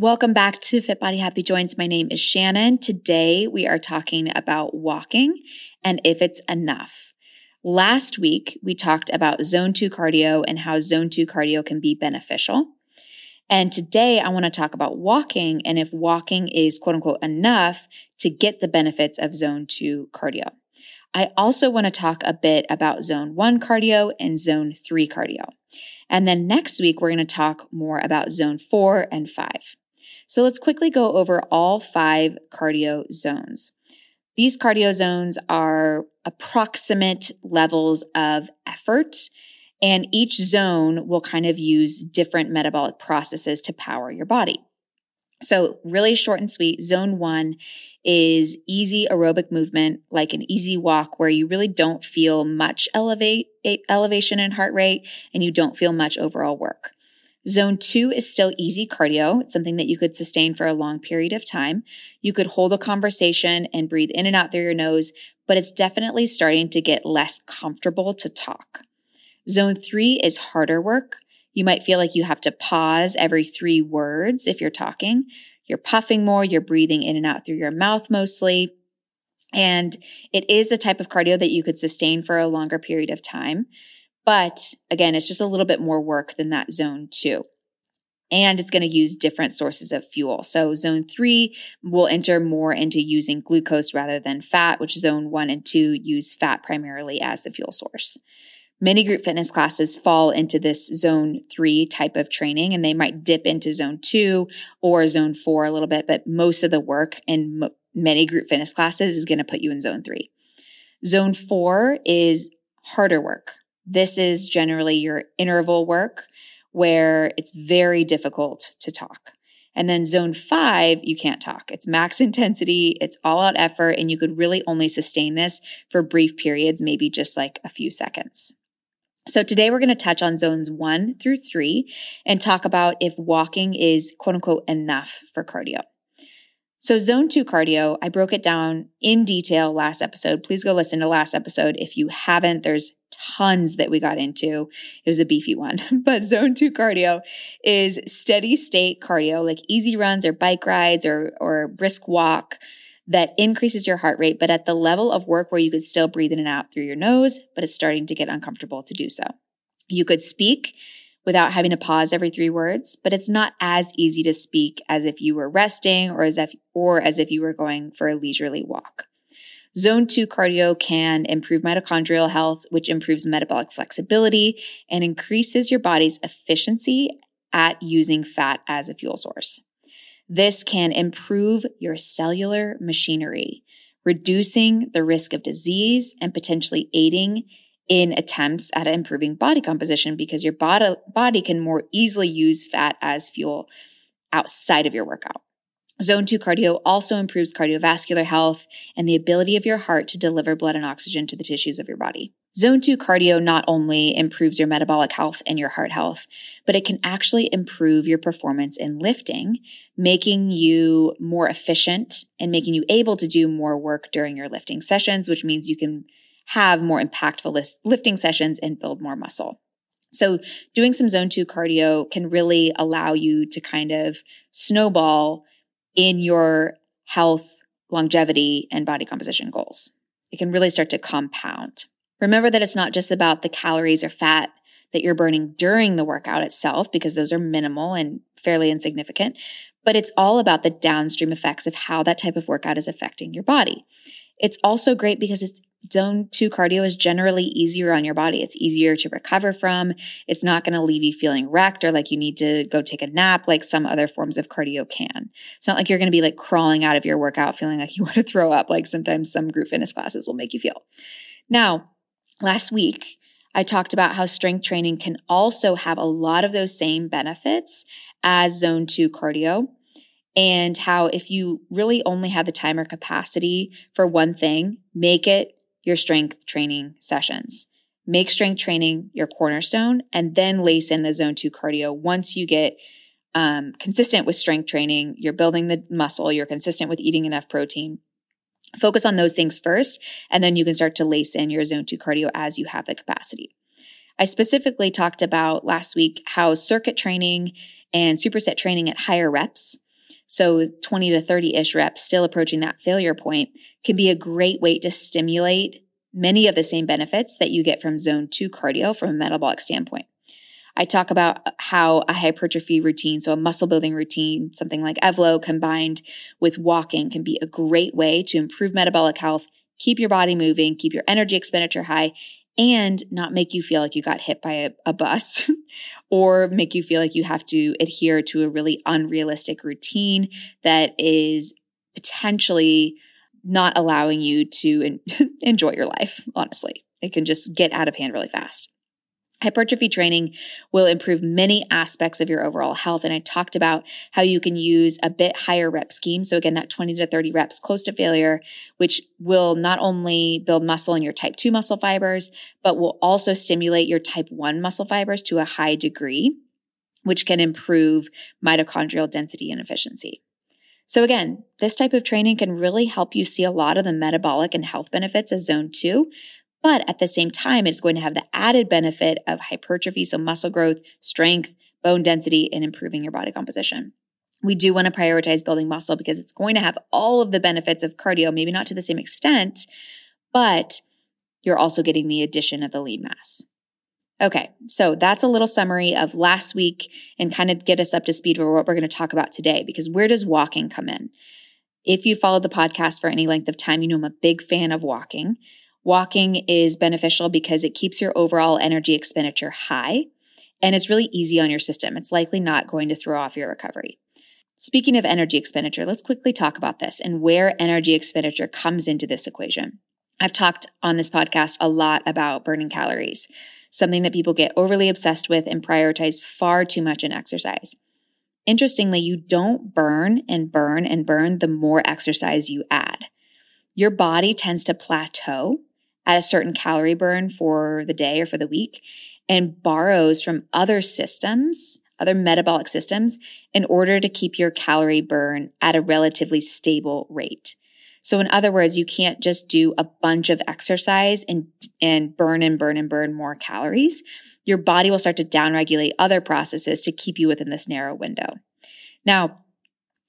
Welcome back to Fit Body Happy Joints. My name is Shannon. Today we are talking about walking and if it's enough. Last week we talked about zone two cardio and how zone two cardio can be beneficial. And today I want to talk about walking and if walking is quote unquote enough to get the benefits of zone two cardio. I also want to talk a bit about zone one cardio and zone three cardio. And then next week, we're going to talk more about zone four and five. So let's quickly go over all five cardio zones. These cardio zones are approximate levels of effort, and each zone will kind of use different metabolic processes to power your body. So really short and sweet. Zone one is easy aerobic movement, like an easy walk where you really don't feel much elevate, elevation in heart rate and you don't feel much overall work. Zone two is still easy cardio. It's something that you could sustain for a long period of time. You could hold a conversation and breathe in and out through your nose, but it's definitely starting to get less comfortable to talk. Zone three is harder work. You might feel like you have to pause every three words if you're talking. You're puffing more, you're breathing in and out through your mouth mostly. And it is a type of cardio that you could sustain for a longer period of time. But again, it's just a little bit more work than that zone two. And it's going to use different sources of fuel. So zone three will enter more into using glucose rather than fat, which zone one and two use fat primarily as the fuel source. Many group fitness classes fall into this zone three type of training and they might dip into zone two or zone four a little bit, but most of the work in m- many group fitness classes is going to put you in zone three. Zone four is harder work. This is generally your interval work where it's very difficult to talk. And then zone five, you can't talk. It's max intensity. It's all out effort. And you could really only sustain this for brief periods, maybe just like a few seconds. So today we're going to touch on zones one through three and talk about if walking is quote unquote enough for cardio. So zone two cardio, I broke it down in detail last episode. Please go listen to last episode. If you haven't, there's tons that we got into. It was a beefy one, but zone two cardio is steady state cardio, like easy runs or bike rides or, or brisk walk that increases your heart rate, but at the level of work where you could still breathe in and out through your nose, but it's starting to get uncomfortable to do so. You could speak without having to pause every three words, but it's not as easy to speak as if you were resting or as if, or as if you were going for a leisurely walk. Zone two cardio can improve mitochondrial health, which improves metabolic flexibility and increases your body's efficiency at using fat as a fuel source. This can improve your cellular machinery, reducing the risk of disease and potentially aiding in attempts at improving body composition because your body, body can more easily use fat as fuel outside of your workout. Zone 2 cardio also improves cardiovascular health and the ability of your heart to deliver blood and oxygen to the tissues of your body. Zone 2 cardio not only improves your metabolic health and your heart health, but it can actually improve your performance in lifting, making you more efficient and making you able to do more work during your lifting sessions, which means you can have more impactful lifting sessions and build more muscle. So doing some zone two cardio can really allow you to kind of snowball in your health, longevity, and body composition goals. It can really start to compound. Remember that it's not just about the calories or fat that you're burning during the workout itself, because those are minimal and fairly insignificant, but it's all about the downstream effects of how that type of workout is affecting your body. It's also great because it's zone two cardio is generally easier on your body. It's easier to recover from. It's not going to leave you feeling wrecked or like you need to go take a nap like some other forms of cardio can. It's not like you're going to be like crawling out of your workout feeling like you want to throw up like sometimes some group fitness classes will make you feel. Now, last week, I talked about how strength training can also have a lot of those same benefits as zone two cardio and how if you really only have the time or capacity for one thing, make it your strength training sessions. Make strength training your cornerstone and then lace in the zone two cardio. Once you get um, consistent with strength training, you're building the muscle, you're consistent with eating enough protein. Focus on those things first, and then you can start to lace in your zone two cardio as you have the capacity. I specifically talked about last week how circuit training and superset training at higher reps So 20 to 30 ish reps, still approaching that failure point, can be a great way to stimulate many of the same benefits that you get from zone two cardio from a metabolic standpoint. I talk about how a hypertrophy routine, so a muscle building routine, something like Evlo combined with walking can be a great way to improve metabolic health, keep your body moving, keep your energy expenditure high, and not make you feel like you got hit by a, a bus or make you feel like you have to adhere to a really unrealistic routine that is potentially not allowing you to enjoy your life, honestly. It can just get out of hand really fast. Hypertrophy training will improve many aspects of your overall health. And I talked about how you can use a bit higher rep scheme. So again, that 20 to 30 reps close to failure, which will not only build muscle in your type 2 muscle fibers, but will also stimulate your type 1 muscle fibers to a high degree, which can improve mitochondrial density and efficiency. So again, this type of training can really help you see a lot of the metabolic and health benefits of zone two, but at the same time, it's going to have the added benefit of hypertrophy, so muscle growth, strength, bone density, and improving your body composition. We do want to prioritize building muscle because it's going to have all of the benefits of cardio, maybe not to the same extent, but you're also getting the addition of the lean mass. Okay, so that's a little summary of last week and kind of get us up to speed for what we're going to talk about today. Because where does walking come in? If you followed the podcast for any length of time, you know I'm a big fan of walking. Walking is beneficial because it keeps your overall energy expenditure high and it's really easy on your system. It's likely not going to throw off your recovery. Speaking of energy expenditure, let's quickly talk about this and where energy expenditure comes into this equation. I've talked on this podcast a lot about burning calories, something that people get overly obsessed with and prioritize far too much in exercise. Interestingly, you don't burn and burn and burn the more exercise you add. Your body tends to plateau at a certain calorie burn for the day or for the week and borrows from other systems, other metabolic systems in order to keep your calorie burn at a relatively stable rate. So in other words, you can't just do a bunch of exercise and, and burn and burn and burn more calories. Your body will start to downregulate other processes to keep you within this narrow window. Now,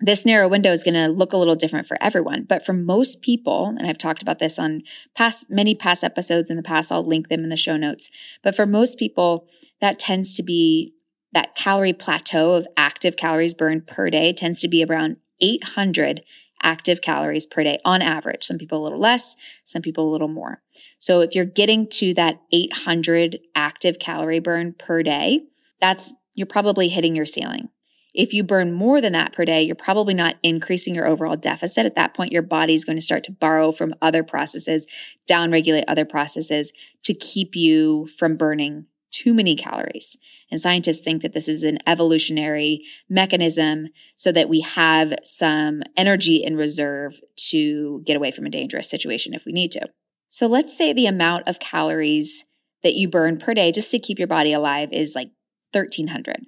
this narrow window is going to look a little different for everyone. But for most people, and I've talked about this on past, many past episodes in the past, I'll link them in the show notes. But for most people, that tends to be that calorie plateau of active calories burned per day tends to be around 800 active calories per day on average. Some people a little less, some people a little more. So if you're getting to that 800 active calorie burn per day, that's, you're probably hitting your ceiling. If you burn more than that per day, you're probably not increasing your overall deficit. At that point, your body is going to start to borrow from other processes, downregulate other processes to keep you from burning too many calories. And scientists think that this is an evolutionary mechanism so that we have some energy in reserve to get away from a dangerous situation if we need to. So let's say the amount of calories that you burn per day just to keep your body alive is like 1300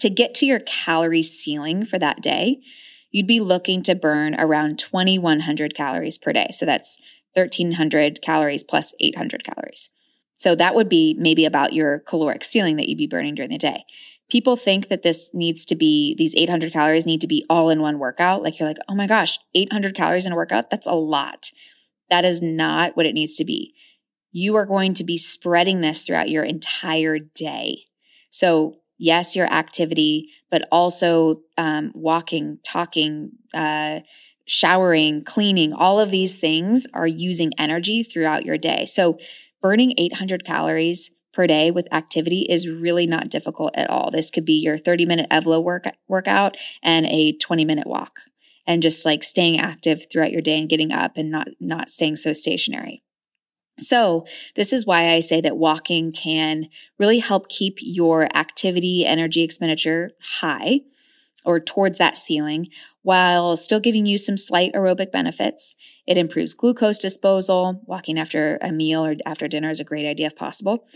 to get to your calorie ceiling for that day, you'd be looking to burn around 2100 calories per day. So that's 1300 calories plus 800 calories. So that would be maybe about your caloric ceiling that you'd be burning during the day. People think that this needs to be, these 800 calories need to be all in one workout. Like you're like, oh my gosh, 800 calories in a workout? That's a lot. That is not what it needs to be. You are going to be spreading this throughout your entire day. So yes, your activity, but also um, walking, talking, uh, showering, cleaning, all of these things are using energy throughout your day. So burning 800 calories per day with activity is really not difficult at all. This could be your 30 minute Evlo work, workout and a 20 minute walk and just like staying active throughout your day and getting up and not, not staying so stationary. So this is why I say that walking can really help keep your activity energy expenditure high or towards that ceiling while still giving you some slight aerobic benefits. It improves glucose disposal. Walking after a meal or after dinner is a great idea if possible.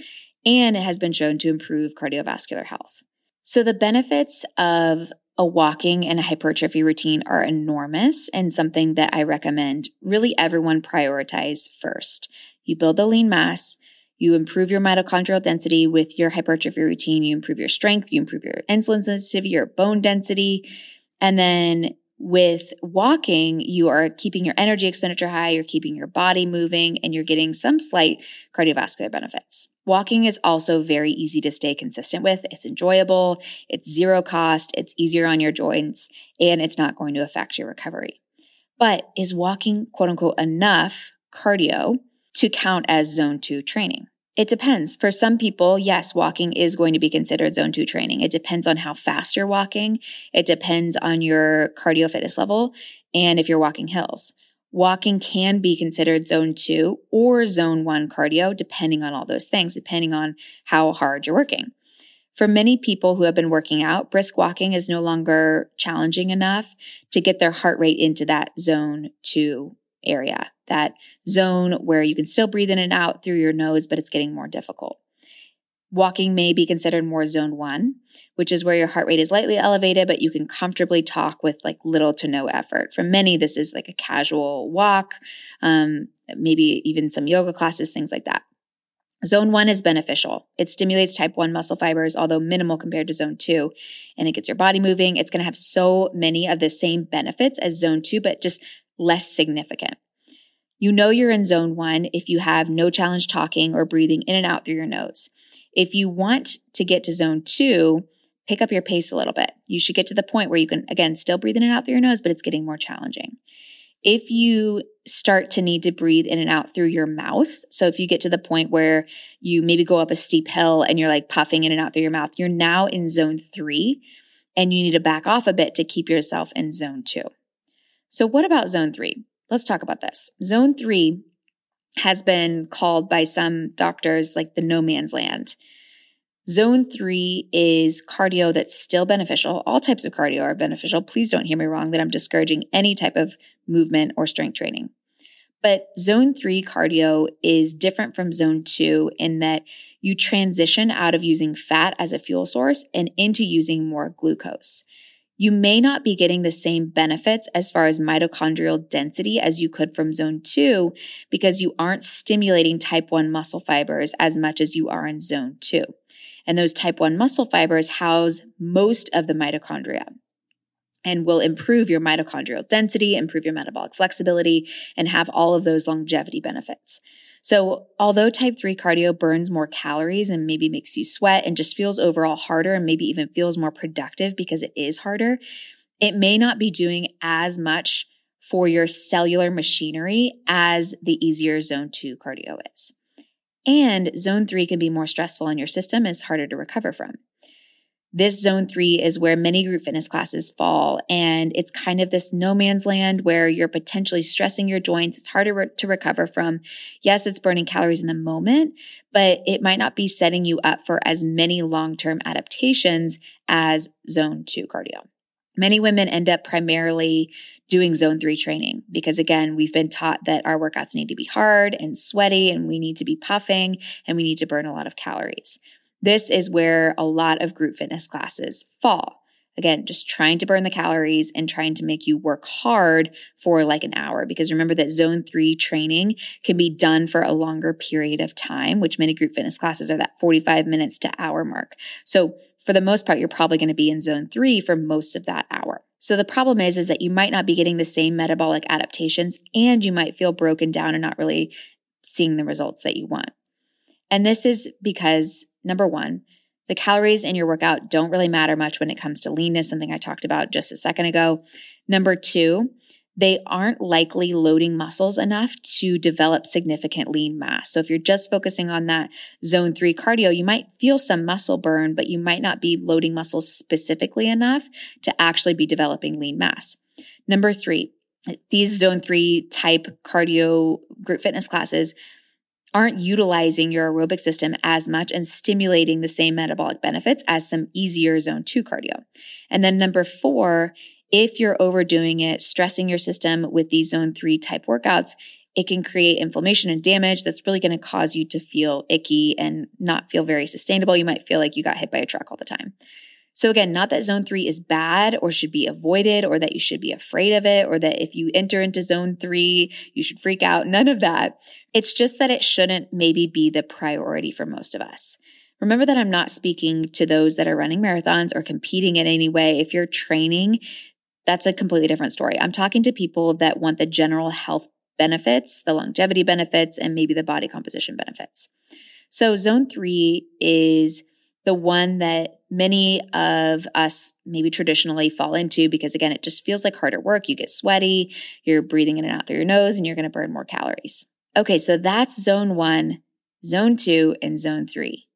And it has been shown to improve cardiovascular health. So the benefits of a walking and a hypertrophy routine are enormous and something that I recommend really everyone prioritize first. You build the lean mass. You improve your mitochondrial density with your hypertrophy routine. You improve your strength. You improve your insulin sensitivity, your bone density. And then With walking, you are keeping your energy expenditure high, you're keeping your body moving, and you're getting some slight cardiovascular benefits. Walking is also very easy to stay consistent with. It's enjoyable, it's zero cost, it's easier on your joints, and it's not going to affect your recovery. But is walking, quote unquote, enough cardio to count as zone two training? It depends. For some people, yes, walking is going to be considered zone two training. It depends on how fast you're walking. It depends on your cardio fitness level and if you're walking hills. Walking can be considered zone two or zone one cardio, depending on all those things, depending on how hard you're working. For many people who have been working out, brisk walking is no longer challenging enough to get their heart rate into that zone two area, that zone where you can still breathe in and out through your nose, but it's getting more difficult. Walking may be considered more zone one, which is where your heart rate is lightly elevated, but you can comfortably talk with like little to no effort. For many, this is like a casual walk, um, maybe even some yoga classes, things like that. Zone one is beneficial. It stimulates type one muscle fibers, although minimal compared to zone two, and it gets your body moving. It's going to have so many of the same benefits as zone two, but just less significant. You know you're in zone one if you have no challenge talking or breathing in and out through your nose. If you want to get to zone two, pick up your pace a little bit. You should get to the point where you can, again, still breathe in and out through your nose, but it's getting more challenging. If you start to need to breathe in and out through your mouth, so if you get to the point where you maybe go up a steep hill and you're like puffing in and out through your mouth, you're now in zone three and you need to back off a bit to keep yourself in zone two. So, what about zone three? Let's talk about this. Zone three has been called by some doctors like the no man's land. Zone three is cardio that's still beneficial. All types of cardio are beneficial. Please don't hear me wrong that I'm discouraging any type of movement or strength training. But zone three cardio is different from zone two in that you transition out of using fat as a fuel source and into using more glucose you may not be getting the same benefits as far as mitochondrial density as you could from zone two because you aren't stimulating type 1 muscle fibers as much as you are in zone two. And those type 1 muscle fibers house most of the mitochondria and will improve your mitochondrial density, improve your metabolic flexibility, and have all of those longevity benefits. So, although type 3 cardio burns more calories and maybe makes you sweat and just feels overall harder and maybe even feels more productive because it is harder, it may not be doing as much for your cellular machinery as the easier zone 2 cardio is. And zone 3 can be more stressful in your system and is harder to recover from. This zone three is where many group fitness classes fall. And it's kind of this no man's land where you're potentially stressing your joints. It's harder to recover from. Yes, it's burning calories in the moment, but it might not be setting you up for as many long term adaptations as zone two cardio. Many women end up primarily doing zone three training because again, we've been taught that our workouts need to be hard and sweaty and we need to be puffing and we need to burn a lot of calories. This is where a lot of group fitness classes fall. Again, just trying to burn the calories and trying to make you work hard for like an hour. Because remember that zone three training can be done for a longer period of time, which many group fitness classes are that 45 minutes to hour mark. So for the most part, you're probably going to be in zone three for most of that hour. So the problem is, is that you might not be getting the same metabolic adaptations and you might feel broken down and not really seeing the results that you want. And this is because number one, the calories in your workout don't really matter much when it comes to leanness, something I talked about just a second ago. Number two, they aren't likely loading muscles enough to develop significant lean mass. So if you're just focusing on that zone three cardio, you might feel some muscle burn, but you might not be loading muscles specifically enough to actually be developing lean mass. Number three, these zone three type cardio group fitness classes aren't utilizing your aerobic system as much and stimulating the same metabolic benefits as some easier zone two cardio. And then number four, if you're overdoing it, stressing your system with these zone three type workouts, it can create inflammation and damage that's really going to cause you to feel icky and not feel very sustainable. You might feel like you got hit by a truck all the time. So again, not that zone three is bad or should be avoided or that you should be afraid of it or that if you enter into zone three, you should freak out. None of that. It's just that it shouldn't maybe be the priority for most of us. Remember that I'm not speaking to those that are running marathons or competing in any way. If you're training, that's a completely different story. I'm talking to people that want the general health benefits, the longevity benefits, and maybe the body composition benefits. So zone three is the one that many of us maybe traditionally fall into because again, it just feels like harder work. You get sweaty, you're breathing in and out through your nose, and you're going to burn more calories. Okay, so that's zone one, zone two, and zone three.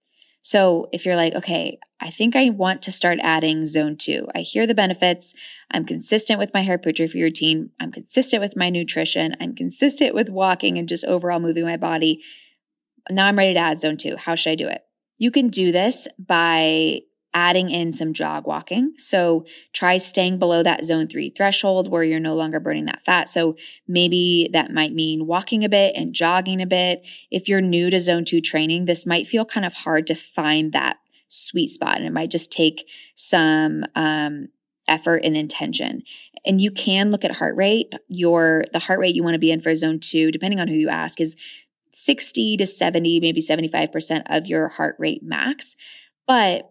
So if you're like, okay, I think I want to start adding zone two. I hear the benefits. I'm consistent with my hypertrophy routine. I'm consistent with my nutrition. I'm consistent with walking and just overall moving my body. Now I'm ready to add zone two. How should I do it? You can do this by adding in some jog walking. So try staying below that zone three threshold where you're no longer burning that fat. So maybe that might mean walking a bit and jogging a bit. If you're new to zone two training, this might feel kind of hard to find that sweet spot and it might just take some, um, effort and intention. And you can look at heart rate. Your, the heart rate you want to be in for zone two, depending on who you ask is 60 to 70, maybe 75% of your heart rate max. But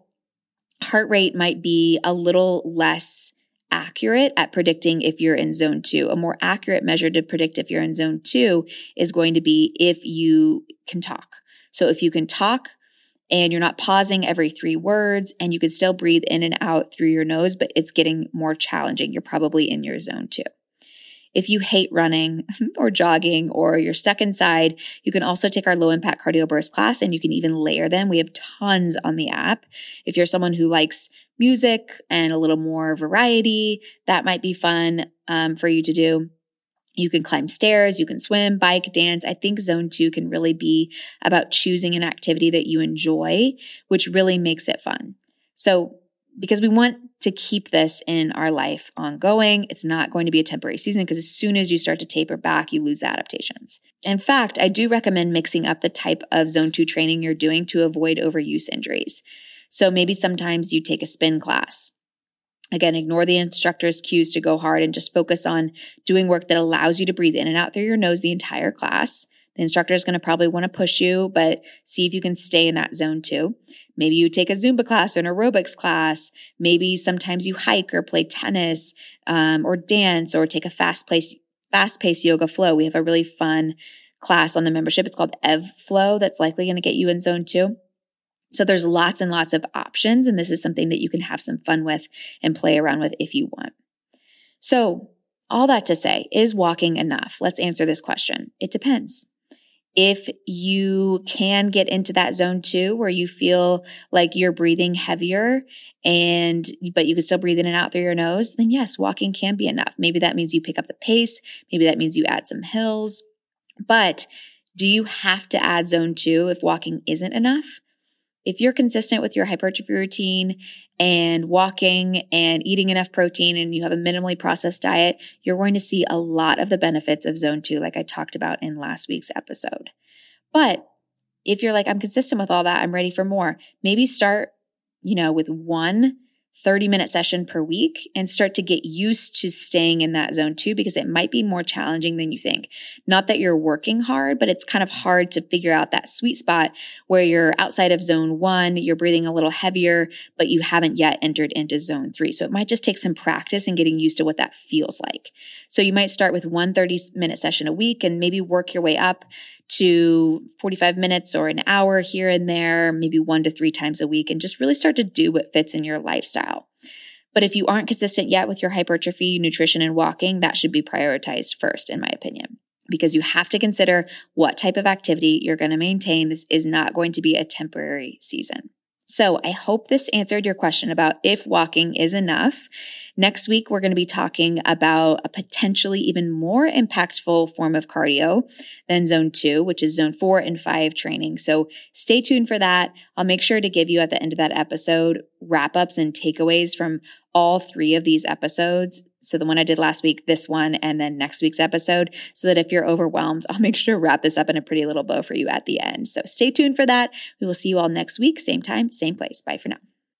heart rate might be a little less accurate at predicting if you're in zone two. A more accurate measure to predict if you're in zone two is going to be if you can talk. So if you can talk and you're not pausing every three words and you can still breathe in and out through your nose, but it's getting more challenging, you're probably in your zone two. If you hate running or jogging or you're stuck inside, you can also take our low impact cardio burst class and you can even layer them. We have tons on the app. If you're someone who likes music and a little more variety, that might be fun um, for you to do. You can climb stairs, you can swim, bike, dance. I think zone two can really be about choosing an activity that you enjoy, which really makes it fun. So because we want to keep this in our life ongoing. It's not going to be a temporary season because as soon as you start to taper back, you lose adaptations. In fact, I do recommend mixing up the type of zone two training you're doing to avoid overuse injuries. So maybe sometimes you take a spin class. Again, ignore the instructor's cues to go hard and just focus on doing work that allows you to breathe in and out through your nose the entire class. The instructor is going to probably want to push you, but see if you can stay in that zone two. Maybe you take a Zumba class or an aerobics class. Maybe sometimes you hike or play tennis, um, or dance or take a fast place, fast paced yoga flow. We have a really fun class on the membership. It's called Ev Flow. That's likely going to get you in zone two. So there's lots and lots of options. And this is something that you can have some fun with and play around with if you want. So all that to say, is walking enough? Let's answer this question. It depends. If you can get into that zone two where you feel like you're breathing heavier and, but you can still breathe in and out through your nose, then yes, walking can be enough. Maybe that means you pick up the pace. Maybe that means you add some hills. But do you have to add zone two if walking isn't enough? If you're consistent with your hypertrophy routine and walking and eating enough protein and you have a minimally processed diet, you're going to see a lot of the benefits of zone two, like I talked about in last week's episode. But if you're like, I'm consistent with all that, I'm ready for more, maybe start, you know, with one 30 minute session per week and start to get used to staying in that zone two, because it might be more challenging than you think. Not that you're working hard, but it's kind of hard to figure out that sweet spot where you're outside of zone one, you're breathing a little heavier, but you haven't yet entered into zone three. So it might just take some practice and getting used to what that feels like. So you might start with one 30 minute session a week and maybe work your way up to 45 minutes or an hour here and there, maybe one to three times a week, and just really start to do what fits in your lifestyle. But if you aren't consistent yet with your hypertrophy, nutrition, and walking, that should be prioritized first, in my opinion, because you have to consider what type of activity you're going to maintain. This is not going to be a temporary season. So I hope this answered your question about if walking is enough. Next week, we're going to be talking about a potentially even more impactful form of cardio than zone two, which is zone four and five training. So stay tuned for that. I'll make sure to give you at the end of that episode wrap ups and takeaways from all three of these episodes. So the one I did last week, this one, and then next week's episode, so that if you're overwhelmed, I'll make sure to wrap this up in a pretty little bow for you at the end. So stay tuned for that. We will see you all next week, same time, same place. Bye for now.